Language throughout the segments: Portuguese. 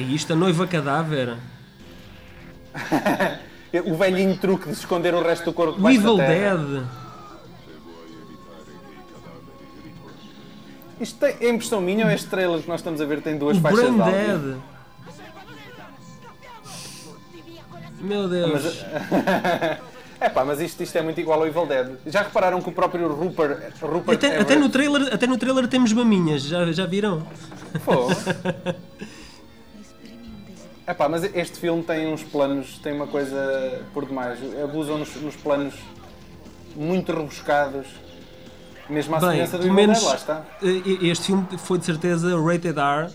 isto? A noiva cadáver? o velhinho truque de esconder o resto do corpo O debaixo Evil da terra. Dead? Isto tem, é impressão minha ou este trailer que nós estamos a ver tem duas O faixas Brain de? Dead? Meu Deus. É pá, mas isto, isto é muito igual ao Evil Dead. Já repararam que o próprio Rupert, Rupert Até, Everett- até no trailer, até no trailer temos maminhas, já, já viram? Pô. É pá, mas este filme tem uns planos, tem uma coisa por demais. Abusam nos, nos planos muito rebuscados. Mesmo à Bem, semelhança do menos lá está. este filme foi de certeza rated R,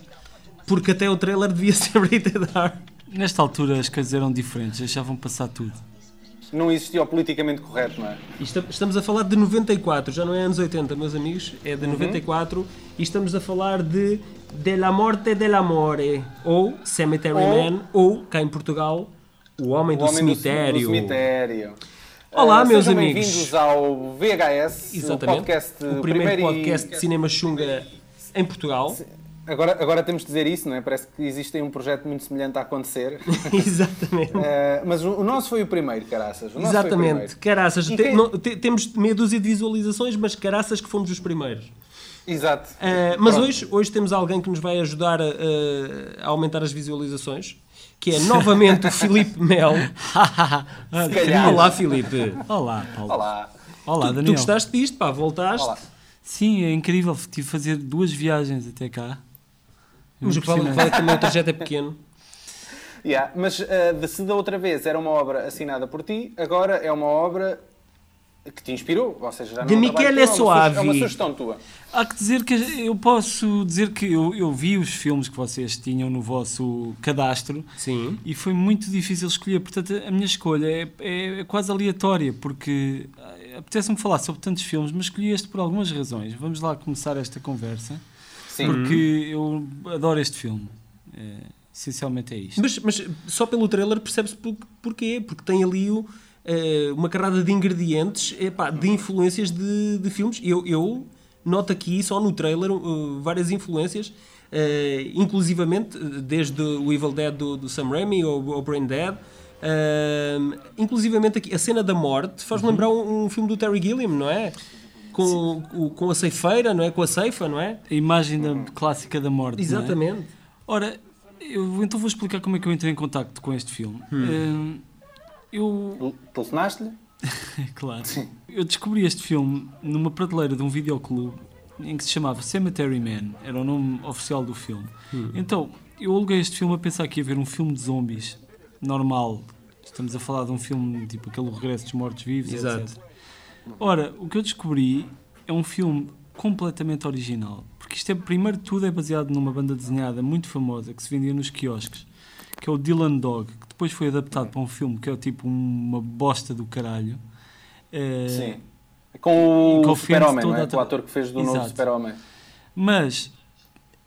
porque até o trailer devia ser rated R. Nesta altura as coisas eram diferentes, deixavam passar tudo. Não existia o politicamente correto, não é? Esta- Estamos a falar de 94, já não é anos 80, meus amigos, é Uhum. de 94 e estamos a falar de De la Morte del Amore, ou Cemetery Ou- Man, ou cá em Portugal, O Homem, O do, Homem cemitério. Do cemitério. Olá, Ah, meus amigos. bem-vindos ao VHS, Exatamente. o podcast, o primeiro, e- podcast de cinema chunga em Portugal. Agora, agora temos de dizer isso, não é? Parece que existe um projeto muito semelhante a acontecer. Exatamente. Ah, mas o, o nosso foi o primeiro, caraças. O Exatamente, primeiro. caraças. Te- quem- não- te- temos meia dúzia de visualizações, mas caraças que fomos os primeiros. Exato. Uh, mas Pronto. hoje, hoje temos alguém que nos vai ajudar a, a aumentar as visualizações, que é novamente o Filipe Mel. Olá, Filipe. Olá, Paulo. Olá. Olá, tu, tu Daniel. gostaste disto, pá, voltaste. Olá. Sim, é incrível. Tive de fazer duas viagens até cá. Mas o que vale, vale também o trajeto é pequeno. Yeah, Mas de se da outra vez era uma obra assinada por ti, agora é uma obra que te inspirou. Ou seja, já não De é Michele é uma su- É uma Soavi. sugestão tua. Há que dizer que eu posso dizer que eu, eu vi os filmes que vocês tinham no vosso cadastro Sim. e foi muito difícil escolher. Portanto, a minha escolha é, é quase aleatória, porque ah, apetece-me falar sobre tantos filmes, mas escolhi este por algumas razões. Vamos lá começar esta conversa, Sim. porque eu adoro este filme. É, essencialmente é isto. Mas, mas só pelo trailer percebe-se por, porquê. Porque tem ali o, eh, uma carrada de ingredientes epá, de influências de, de filmes. Eu, eu noto aqui, só no trailer, uh, várias influências. eh, inclusivamente, desde o Evil Dead do, do Sam Raimi ou o Brain Dead. inclusivamente aqui, a cena da morte faz Uhum. lembrar um, um filme do Terry Gilliam, não é? Com, o- com a ceifeira, não é? Com a ceifa, não é? A imagem da, clássica da morte. é? Exatamente. Ora, eu então vou explicar como é que eu entrei em contacto com este filme. Hum, eu, Telefonaste-lhe? claro, eu descobri este filme numa prateleira de um videoclube em que se chamava Cemetery Man, era o nome oficial do filme. Então, eu aluguei este filme a pensar que ia ver um filme de zombies normal. Estamos a falar de um filme tipo aquele Regresso dos Mortos-Vivos, etc. Ora, o que eu descobri é um filme completamente original. Porque isto é, primeiro de tudo, é baseado numa banda desenhada muito famosa que se vendia nos quiosques, que é o Dylan Dog, que depois foi adaptado para um filme que é tipo uma bosta do caralho. Eh, Sim. Com o Super-Homem, é? o ator que fez do novo Exato. Super-Homem. Mas,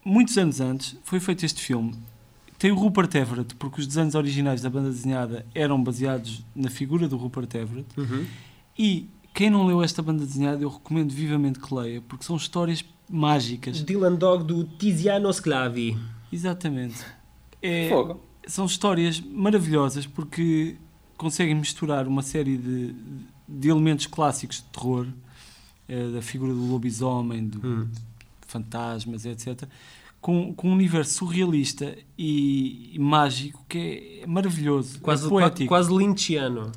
muitos anos antes, foi feito este filme. Tem o Rupert Everett, porque os desenhos originais da banda desenhada eram baseados na figura do Rupert Everett. E quem não leu esta banda desenhada, eu recomendo vivamente que leia, porque são histórias mágicas. Dylan Dog do Tiziano Sclavi. Exatamente. É- Fogo. São histórias maravilhosas porque conseguem misturar uma série de, de elementos clássicos de terror, eh, da figura do lobisomem, do, Hum. de fantasmas, etc., com, com um universo surrealista e, e mágico que é maravilhoso, Quase, é poético. quase lynchiano.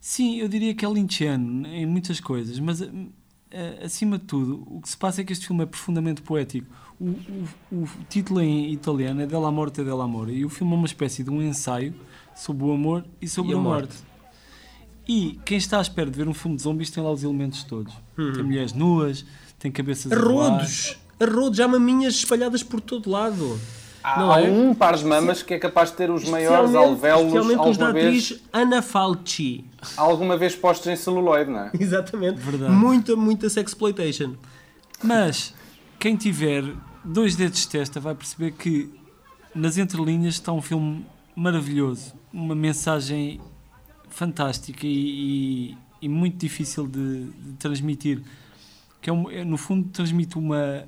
Sim, eu diria que é lynchiano em muitas coisas, mas eh, acima de tudo, o que se passa é que este filme é profundamente poético. O, o- o título em italiano é Della Morte e Della Amore e o filme é uma espécie de um ensaio sobre o amor e sobre E a a morte. morte. E quem está à espera de ver um filme de zombies tem lá os elementos todos. Uhum. Tem mulheres nuas, tem cabeças a. Arrodos! Arrodos, há maminhas espalhadas por todo lado. Há, Não há é? um par de mamas que é capaz de ter os maiores alvéolos Especialmente os da alguma vez, atriz Ana Falci. alguma vez postos em celuloide, não é? Exatamente. Verdade. Muita, muita sexploitation. Mas quem tiver dois dedos de testa vai perceber que nas entrelinhas está um filme maravilhoso, uma mensagem fantástica e, e- e muito difícil de, de transmitir. Que é, é, no fundo transmite uma,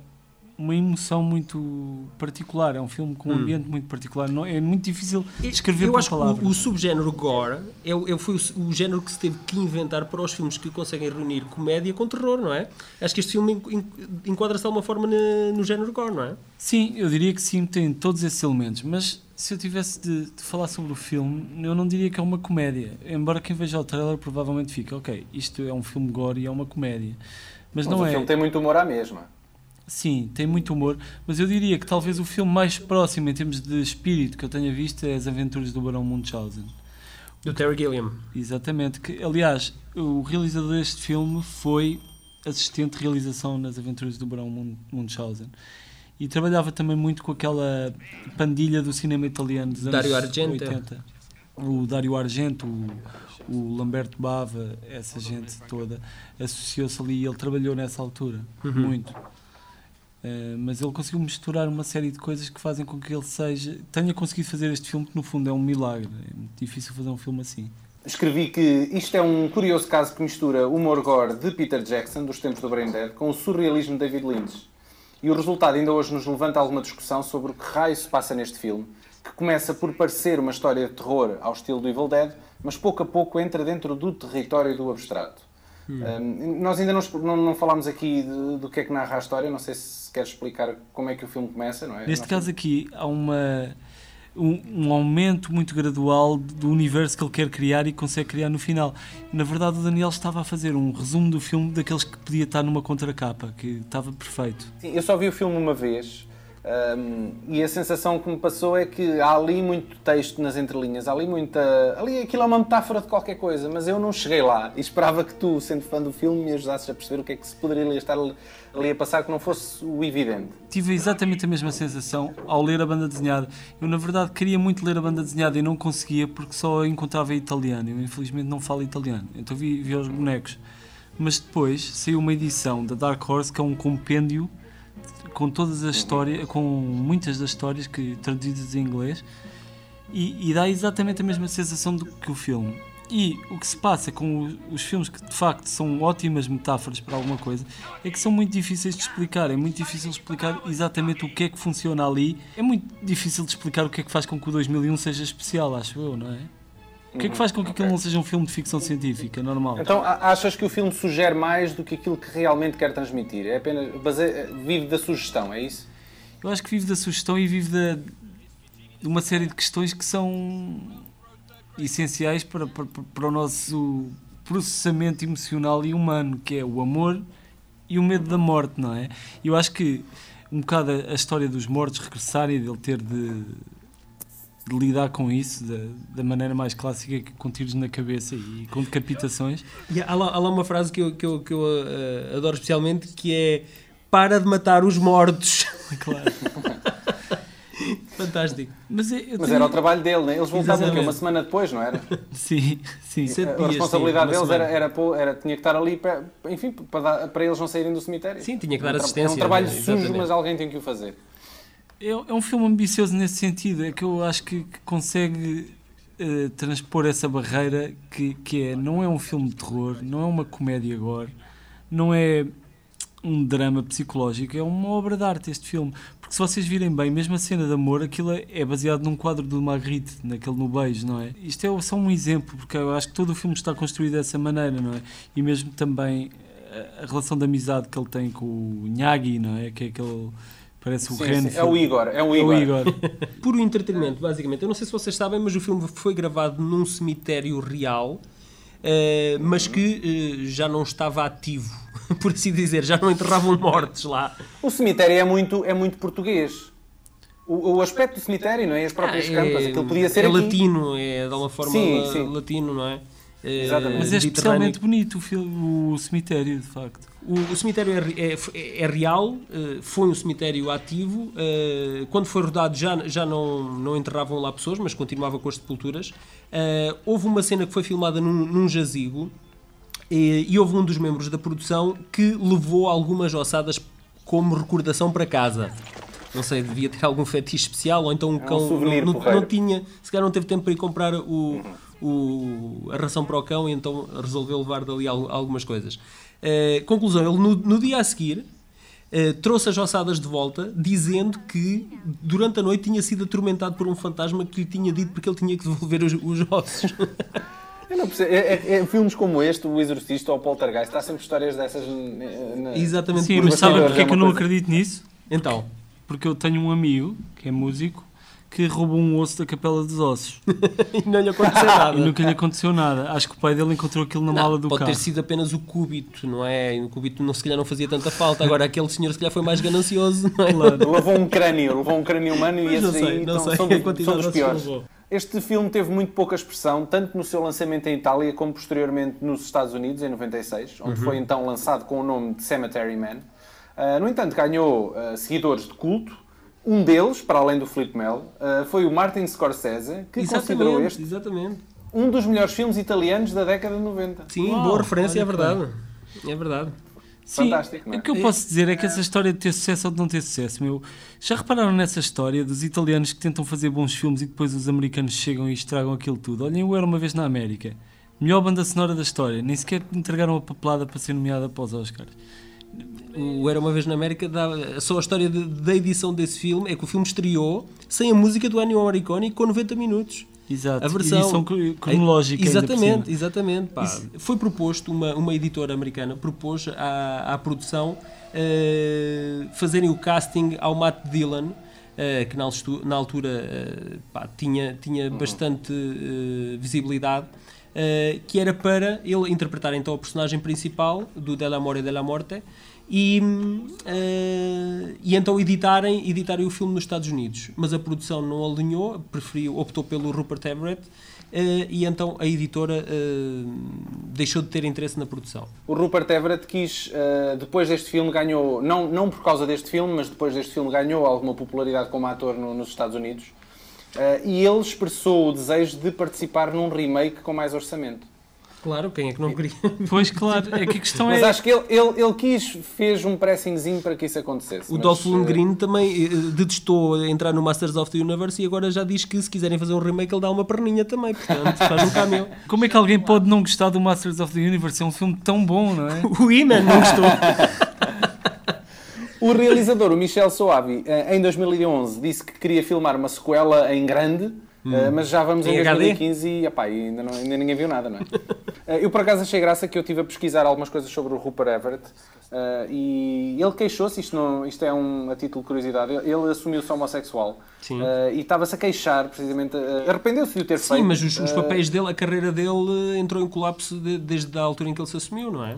uma emoção muito particular. É um filme com um ambiente muito particular. Não, é muito difícil descrever Eu por acho palavras. que o, o subgénero gore é, o- é, foi o, o género que se teve que inventar para os filmes que conseguem reunir comédia com terror, não é? Acho que este filme en- en- enquadra-se de alguma forma na- no género gore, não é? Sim, eu diria que sim, tem todos esses elementos. Mas se eu tivesse de, de falar sobre o filme, eu não diria que é uma comédia. Embora quem veja o trailer provavelmente fique, ok, isto é um filme gore e é uma comédia. Mas, Mas não o é. filme tem muito humor à mesma. Sim, tem muito humor, mas eu diria que talvez o filme mais próximo em termos de espírito que eu tenha visto é As Aventuras do Barão Munchausen. Do Terry Gilliam. Exatamente, que aliás, o realizador deste filme foi assistente de realização nas Aventuras do Barão Mun- Munchausen. E trabalhava também muito com aquela pandilha do cinema italiano dos anos Dario Argento. 80. O Dario Argento, o, o Lamberto Bava, essa gente toda, associou-se ali e ele trabalhou nessa altura, muito. Eh, mas ele conseguiu misturar uma série de coisas que fazem com que ele seja tenha conseguido fazer este filme que no fundo é um milagre. É muito difícil fazer um filme assim. Escrevi que isto é um curioso caso que mistura o humor gore de Peter Jackson, dos tempos do Brain Dead, com o surrealismo de David Lynch. E o resultado ainda hoje nos levanta alguma discussão sobre o que raio se passa neste filme, que começa por parecer uma história de terror ao estilo do Evil Dead, mas pouco a pouco entra dentro do território do abstrato. Hum, nós ainda não, não, não falámos aqui de- do que é que narra a história, não sei se queres explicar como é que o filme começa, não é? Neste Nós- caso aqui há uma, um, um aumento muito gradual do universo que ele quer criar e consegue criar no final. Na verdade, o Daniel estava a fazer um resumo do filme daqueles que podia estar numa contracapa, que estava perfeito. Sim, eu só vi o filme uma vez hum, e a sensação que me passou é que há ali muito texto nas entrelinhas, há ali muita. Ali aquilo é uma metáfora de qualquer coisa, mas eu não cheguei lá e esperava que tu, sendo fã do filme, me ajudasses a perceber o que é que se poderia estar ali a passar que não fosse o evidente. Tive exatamente a mesma sensação ao ler a banda desenhada. Eu, na verdade, queria muito ler a banda desenhada e não conseguia porque só encontrava italiano. Eu, infelizmente, não falo italiano. Então vi, vi os bonecos. Mas depois saiu uma edição da Dark Horse que é um compêndio com todas as histórias, com muitas das histórias que traduzidas em inglês e, e dá exatamente a mesma sensação do que o filme. E o que se passa com os, os filmes que de facto são ótimas metáforas para alguma coisa é que são muito difíceis de explicar. É muito difícil explicar exatamente o que é que funciona ali. É muito difícil de explicar o que é que faz com que o 2001 seja especial, acho eu, não é? O que é que faz com que aquilo não seja um filme de ficção científica, normal? Então achas que o filme sugere mais do que aquilo que realmente quer transmitir? É apenas. base- vive da sugestão, é isso? Eu acho que vive da sugestão e vive da, de uma série de questões que são essenciais para, para, para o nosso processamento emocional e humano, que é o amor e o medo da morte, não é? Eu acho que um bocado a, a história dos mortos regressarem, dele ter de, de lidar com isso da, da maneira mais clássica, que com tiros na cabeça e com decapitações. E há, lá, há lá uma frase que eu, que eu, que eu eh, adoro especialmente que é para de matar os mortos. Claro. Fantástico. Mas, é- eu Mas tenho- era o trabalho dele, né? Eles voltavam aqui uma semana depois, não era? Sim, sim. Sete A responsabilidade sim, deles era, era, pô- era- tinha que estar ali para, enfim, para, dar- para eles não saírem do cemitério. Sim, tinha que dar um tra- assistência, Era um trabalho né? sujo, Exatamente. mas alguém tem que o fazer. É, é um filme ambicioso nesse sentido, é que eu acho que, consegue eh, transpor essa barreira que, que é, não é um filme de terror, não é uma comédia agora, não é um drama psicológico, é uma obra de arte este filme. Porque se vocês virem bem, mesmo a cena de amor, aquilo é é baseado num quadro do Magritte, naquele no beijo, não é? Isto é só um exemplo, porque eu acho que todo o filme está construído dessa maneira, não é? E mesmo também a, a relação de amizade que ele tem com o Nyagi, não é? Que é aquele... Parece o Sim, sim, É o Igor, é o É Igor. o Igor. Puro entretenimento, basicamente. Eu não sei se vocês sabem, mas o filme foi gravado num cemitério real, eh, mas que eh, já não estava ativo, por assim dizer. Já não enterravam mortos lá. O cemitério é muito, é muito português. O, o aspecto do cemitério, não é? As próprias Ah, campas, aquilo podia ser é aqui. latino, é de alguma forma Sim, sim. latino, não é? Eh, Exatamente. Mas é especialmente bonito o, filme, o cemitério, de facto. O, o cemitério é, é- é real, eh, foi um cemitério ativo. eh, Quando foi rodado já, já não, não enterravam lá pessoas, mas continuava com as sepulturas. Eh, Houve uma cena que foi filmada num, num jazigo e, e houve um dos membros da produção que levou algumas ossadas como recordação para casa. Não sei, devia ter algum fetiche especial ou então um cão souvenir não, não, porreiro. não tinha, se calhar não teve tempo para ir comprar o, o- a ração para o cão e então resolveu levar dali al- algumas coisas. Eh, conclusão, ele no, no dia a seguir eh, trouxe as ossadas de volta, dizendo que durante a noite tinha sido atormentado por um fantasma que lhe tinha dito porque ele tinha que devolver os, os ossos. Eu não percebo. É, é- é filmes como este, O Exorcista ou o Poltergeist, há sempre histórias dessas. na- na- Exatamente Sim, por mas sabe bastidores, porque é que eu não coisa- acredito nisso? Então, Porque eu tenho um amigo, que é músico, que roubou um osso da Capela dos Ossos. e não lhe aconteceu nada. E nunca lhe aconteceu nada. Acho que o pai dele encontrou aquilo na Não, mala do pode carro. ter sido apenas o cúbito, não é? O cúbito não, se calhar não fazia tanta falta. Agora aquele senhor se calhar foi mais ganancioso, não é? Claro. Levou um crânio, levou um crânio humano e sei, aí não então, sei são, a dos- são dos piores. Este filme teve muito pouca expressão, tanto no seu lançamento em Itália como posteriormente nos Estados Unidos, em 96, onde Uhum. foi então lançado com o nome de Cemetery Man. Ah, no entanto, ganhou ah, seguidores de culto. Um deles, para além do Felipe Mel, ah, foi o Martin Scorsese, que considerou Exatamente, este exatamente. um dos melhores filmes italianos da década de 90. Sim, Uau, boa referência, é verdade. É verdade. Sim, Fantástico, não é? O que eu posso dizer é que essa história de ter sucesso ou de não ter sucesso, meu, já repararam nessa história dos italianos que tentam fazer bons filmes e depois os americanos chegam e estragam aquilo tudo? Olhem, eu era uma vez na América. Melhor banda sonora da história. Nem sequer entregaram a papelada para ser nomeada para os Oscars. O Era Uma Vez na América, dá, só a história de- da edição desse filme é que o filme estreou sem a música do Ennio Morricone com 90 minutos. Exato. A versão Edição cro- cronológica. por Exatamente, exatamente. pá. Foi proposto, uma, uma editora americana propôs à, à produção eh, fazerem o casting ao Matt Dillon, eh, que na, na altura eh, pá, tinha, tinha bastante visibilidade, eh, que era para ele interpretar então a personagem principal do Della More e Della Morte e, eh, e então editarem, editarem o filme nos Estados Unidos. Mas a produção não alinhou, preferiu, optou pelo Rupert Everett eh, e então a editora eh, deixou de ter interesse na produção. O Rupert Everett quis, eh, depois deste filme, ganhou, não, não por causa deste filme, mas depois deste filme ganhou alguma popularidade como ator no- nos Estados Unidos. Eh, e ele expressou o desejo de participar num remake com mais orçamento. Claro, quem é que não queria? Pois, claro. É que a questão Mas é. acho que ele, ele, ele quis, fez um pressingzinho para que isso acontecesse. O mas, Dolph eh, Lundgren também eh, detestou entrar no Masters of the Universe e agora já diz que se quiserem fazer um remake ele dá uma perninha também, portanto faz um cameo. Como é que alguém pode não gostar do Masters of the Universe? É um filme tão bom, não é? O Iman não gostou. O realizador, o Michel Soavi, eh, em 2011 disse que queria filmar uma sequela em grande, eh, mas já vamos em, Em HD? 2015 e, epá, ainda, não- ainda ninguém viu nada, não é? Eh, Eu, por acaso, achei graça que eu estive a pesquisar algumas coisas sobre o Rupert Everett e ele queixou-se, isto, não- isto é um, a título de curiosidade, ele assumiu-se homossexual Sim. eh, e estava-se a queixar, precisamente, arrependeu-se de o ter feito. Sim, mas os, os papéis dele, a carreira dele entrou em colapso de- desde a altura em que ele se assumiu, não é?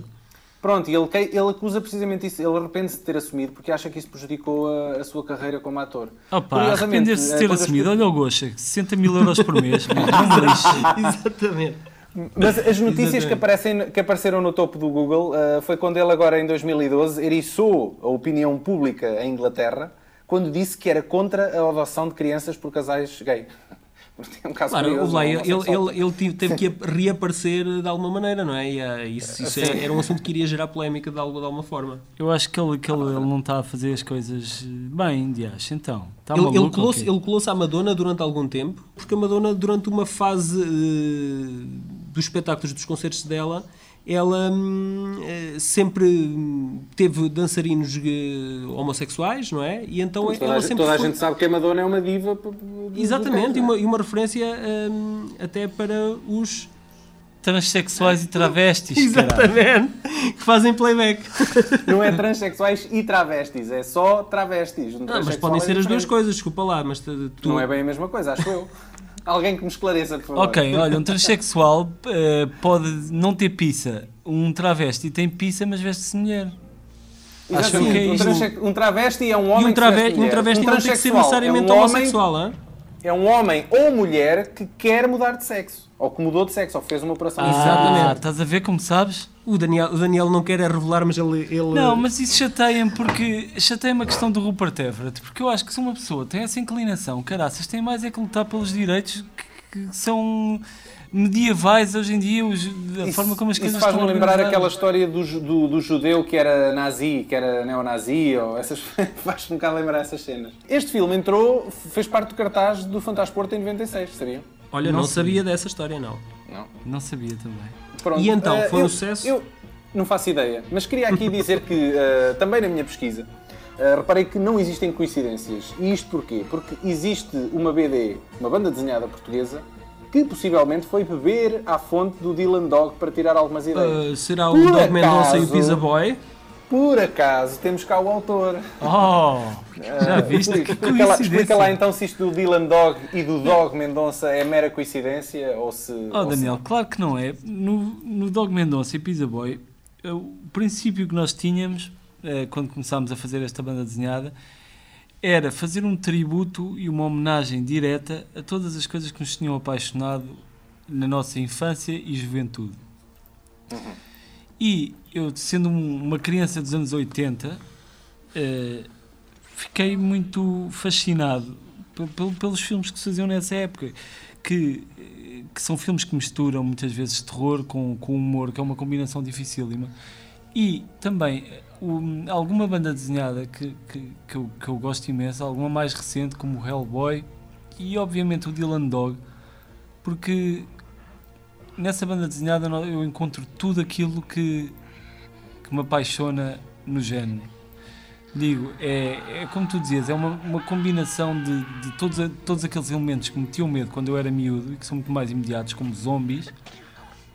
Pronto, e ele, ele acusa precisamente isso, ele arrepende-se de ter assumido porque acha que isso prejudicou a, a sua carreira como ator. Opa, arrepender-se de eh, ter assumido. Olha o Gosha, 60 mil euros por mês. Exatamente. Mas as notícias Exatamente. que, aparecem, que apareceram no topo do Google uh, foi quando ele agora em 2012 eriçou a opinião pública em Inglaterra quando disse que era contra a adoção de crianças por casais gay. É um caso Claro, curioso, o Leia, não é? ele, ele, ele teve que reaparecer de alguma maneira, não é? E, ah, isso, isso é- era um assunto que iria gerar polémica de, algo, de alguma forma. Eu acho que ele, que ele, ele não está a fazer as coisas bem, de acho. Então, está ele, maluco? ele ou colou-se ele colou-se à Madonna durante algum tempo, porque a Madonna, durante uma fase eh, dos espetáculos, dos concertos dela, ela hum, eh, sempre teve dançarinos eh, homossexuais, não é? E então Toda, ela a, sempre toda a foi- gente sabe que a Madonna é uma diva. Exatamente, do e uma, e uma referência hum, até para os. Transexuais e travestis. caralho. Exatamente, que fazem playback. Não é transexuais e travestis, é só travestis. Um Não, mas podem é ser as duas coisas, desculpa lá, mas tu- Não é bem a mesma coisa, acho eu. Alguém que me esclareça, por favor. Ok, olha, um transexual eh, pode não ter pizza. Um travesti tem pizza, mas veste-se mulher. Acho que é um, transe- um travesti é um homem E um, que trave, veste e um travesti não tem que ser necessariamente é um homem- homossexual, hã? É um homem ou mulher que quer mudar de sexo. Ou que mudou de sexo, ou fez uma operação. Ah, Exatamente. estás a ver como sabes? O Daniel, o Daniel não quer é revelar, mas ele. ele Não, mas isso chateia-me porque chateia-me a questão do Rupert Everett, porque eu acho que se uma pessoa tem essa inclinação, caraças, tem mais é que lutar pelos direitos que, que são medievais hoje em dia, os- a Isso- forma como as coisas faz-me estão lembrar organizadas. aquela história do, do, do judeu que era nazi, que era neonazi, ou essas faz-me um bocado lembrar essas cenas. Este filme entrou, fez parte do cartaz do Fantasporto em 96, sabiam? Olha, Não não, sabia. sabia dessa história, não. Não. Não sabia também. Pronto. E então, eh, foi um eu- sucesso? Eu não faço ideia, mas queria aqui dizer que, eh, também na minha pesquisa, Uh, reparei que não existem coincidências. E isto porquê? Porque existe uma BD, uma banda desenhada portuguesa, que possivelmente foi beber à fonte do Dylan Dog para tirar algumas ideias. Uh, será o Dog Mendonça e o Pizza Boy? Por acaso, temos cá o autor. Oh, já viste? Uh, explica, lá, explica, lá, então se isto do Dylan Dog e do Dog Mendonça é mera coincidência ou se. Oh, ou Daniel, se... claro que não é. No, no Dog Mendonça e Pizza Boy, o princípio que nós tínhamos eh, quando começámos a fazer esta banda desenhada era fazer um tributo e uma homenagem direta a todas as coisas que nos tinham apaixonado na nossa infância e juventude. Uhum. E eu, sendo uma criança dos anos 80, eh, fiquei muito fascinado pelos filmes que se faziam nessa época, que, que são filmes que misturam muitas vezes terror com, com humor, que é uma combinação dificílima. E também alguma banda desenhada que, que, que, eu, que eu gosto imenso, alguma mais recente, como o Hellboy e obviamente o Dylan Dog, porque nessa banda desenhada eu encontro tudo aquilo que, que me apaixona no género. Digo, é, é como tu dizias, é uma, uma combinação de, de todos, todos aqueles elementos que me tinham medo quando eu era miúdo e que são muito mais imediatos, como zombies,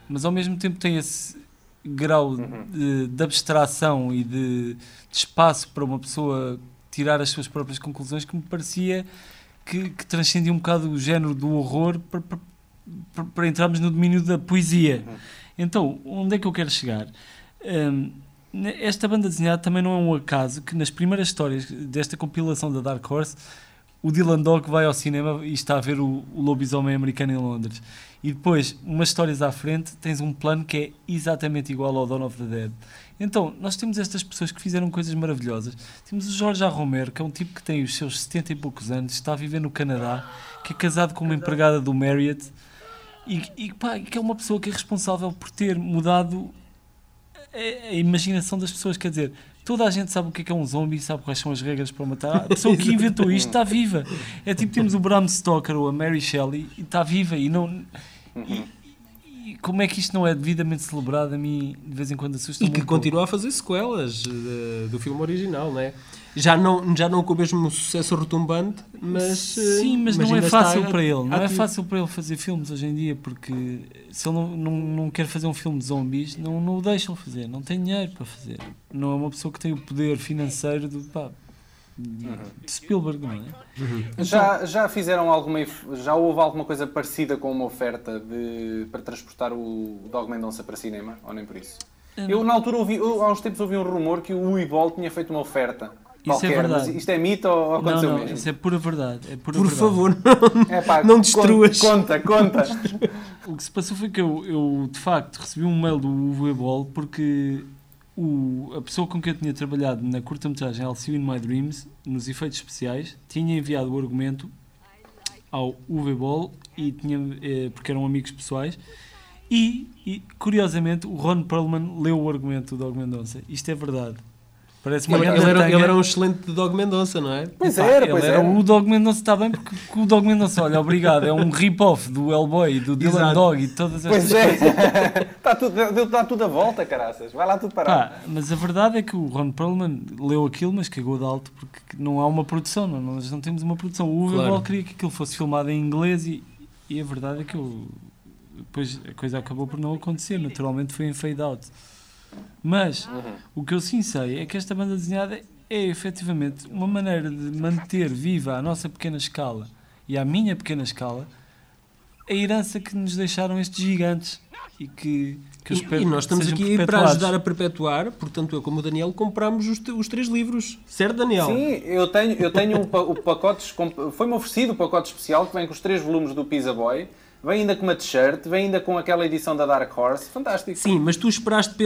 mas ao mesmo tempo tem esse, grau uhum. de, de, abstração e de, de, espaço para uma pessoa tirar as suas próprias conclusões que me parecia que, que transcendia um bocado o género do horror para, para, para, entrarmos no domínio da poesia. Uhum. Então, onde é que eu quero chegar? Um, esta banda desenhada também não é um acaso que nas primeiras histórias desta compilação da Dark Horse o Dylan Dog vai ao cinema e está a ver o, o lobisomem americano em Londres e depois, umas histórias à frente, tens um plano que é exatamente igual ao Dawn of the Dead. Então, nós temos estas pessoas que fizeram coisas maravilhosas. Temos o Jorge A. Romero, que é um tipo que tem os seus 70 e poucos anos, está a viver no Canadá, que é casado com uma empregada do Marriott e, e pá, que é uma pessoa que é responsável por ter mudado a, a imaginação das pessoas. Quer dizer, toda a gente sabe o que é, que é um zombie, sabe quais são as regras para matar. A pessoa que inventou isto está viva. É tipo, temos o Bram Stoker ou a Mary Shelley e está viva e não e, e, como é que isto não é devidamente celebrado? A mim, de vez em quando, assusta E que um continua a fazer sequelas de, eh, do filme original, não é? Já não, já não com o mesmo sucesso retumbante, mas. Eh, Sim, mas não é fácil para ele. Não é fácil para ele fazer filmes hoje em dia, porque se ele não, não, não quer fazer um filme de zombies, não, não o deixam fazer. Não tem dinheiro para fazer. Não é uma pessoa que tem o poder financeiro de. Pá, de Spielberg, não é? Uhum. Já, já fizeram alguma. Já houve alguma coisa parecida com uma oferta de, para transportar o Dog Mendonça para cinema? Ou nem por isso? Hum. Eu, na altura, ouvi, eu, há uns tempos ouvi um rumor que o Uibol tinha feito uma oferta. Isso é qualquer, é verdade. isto é mito ou aconteceu não, não, mesmo? Isso é pura verdade. É pura Por verdade. favor, não, é, pá, não destruas. Conta, conta. o que se passou foi que eu, eu de facto recebi um mail do Uibol porque o, a pessoa com quem eu tinha trabalhado na curta-metragem I'll See You In My Dreams, nos efeitos especiais, tinha enviado o argumento ao UV Ball, e tinha, eh, porque eram amigos pessoais, e, e, curiosamente o Ron Perlman leu o argumento do Dog Mendonça. Isto é verdade. Parece uma ele, ele, era, ele era um excelente Dog Mendonça, não é? Pois Epá, era, pois ele era. O Dog Mendonça está bem porque o Dog Mendonça, olha, obrigado, é um rip-off do Hellboy, do Dylan Exato. Dog e todas as Pois é, está tudo, está tudo a volta, caraças, vai lá tudo parar. Pá, mas a verdade é que o Ron Perlman leu aquilo, mas cagou de alto porque não há uma produção, não, nós não temos uma produção. O Uwe claro. queria que aquilo fosse filmado em inglês e, e a verdade é que eu, depois a coisa acabou por não acontecer, naturalmente foi em fade out. Mas uhum. o que eu sim sei é que esta banda desenhada é efetivamente uma maneira de manter viva a nossa pequena escala e a minha pequena escala a herança que nos deixaram estes gigantes e que, que eu espero e, e nós estamos aqui para ajudar a perpetuar, portanto eu como o Daniel compramos os, os três livros, certo Daniel? Sim, eu tenho, eu tenho um, o pacote, foi-me oferecido o pacote especial que vem com os três volumes do Pizza Boy Vem ainda com uma t-shirt, vem ainda com aquela edição da Dark Horse. Fantástico. Sim, mas tu esperaste que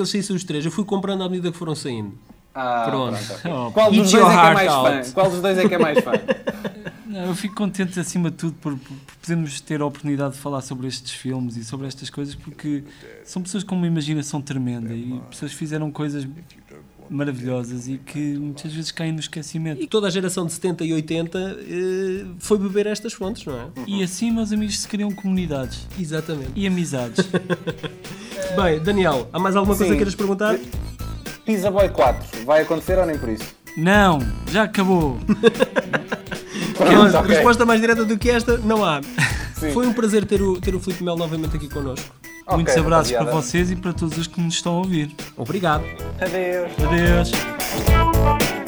eles saíssem os três. Eu fui comprando à medida que foram saindo. Ah, pronto. pronto. Oh, Qual dos dois é que é mais out. fã? Qual dos dois é que é mais fã? Não, eu fico contente acima de tudo por, por, por, podermos ter a oportunidade de falar sobre estes filmes e sobre estas coisas porque são pessoas com uma imaginação tremenda e pessoas que fizeram coisas maravilhosas e que muitas vezes caem no esquecimento. E toda a geração de 70 e 80 eh, foi beber estas fontes, não é? E assim, meus amigos, se criam comunidades. Exatamente. E amizades. Bem, Daniel, há mais alguma Sim. coisa que queiras perguntar? Pizza Boy 4, vai acontecer ou nem por isso? Não, já acabou. Pronto, ok. Resposta mais direta do que esta, não há. Sim. Foi um prazer ter o, ter o Filipe Mel novamente aqui connosco. Ok, Muitos abraços para vocês e para todos os que nos estão a ouvir. Obrigado. Adeus. Adeus.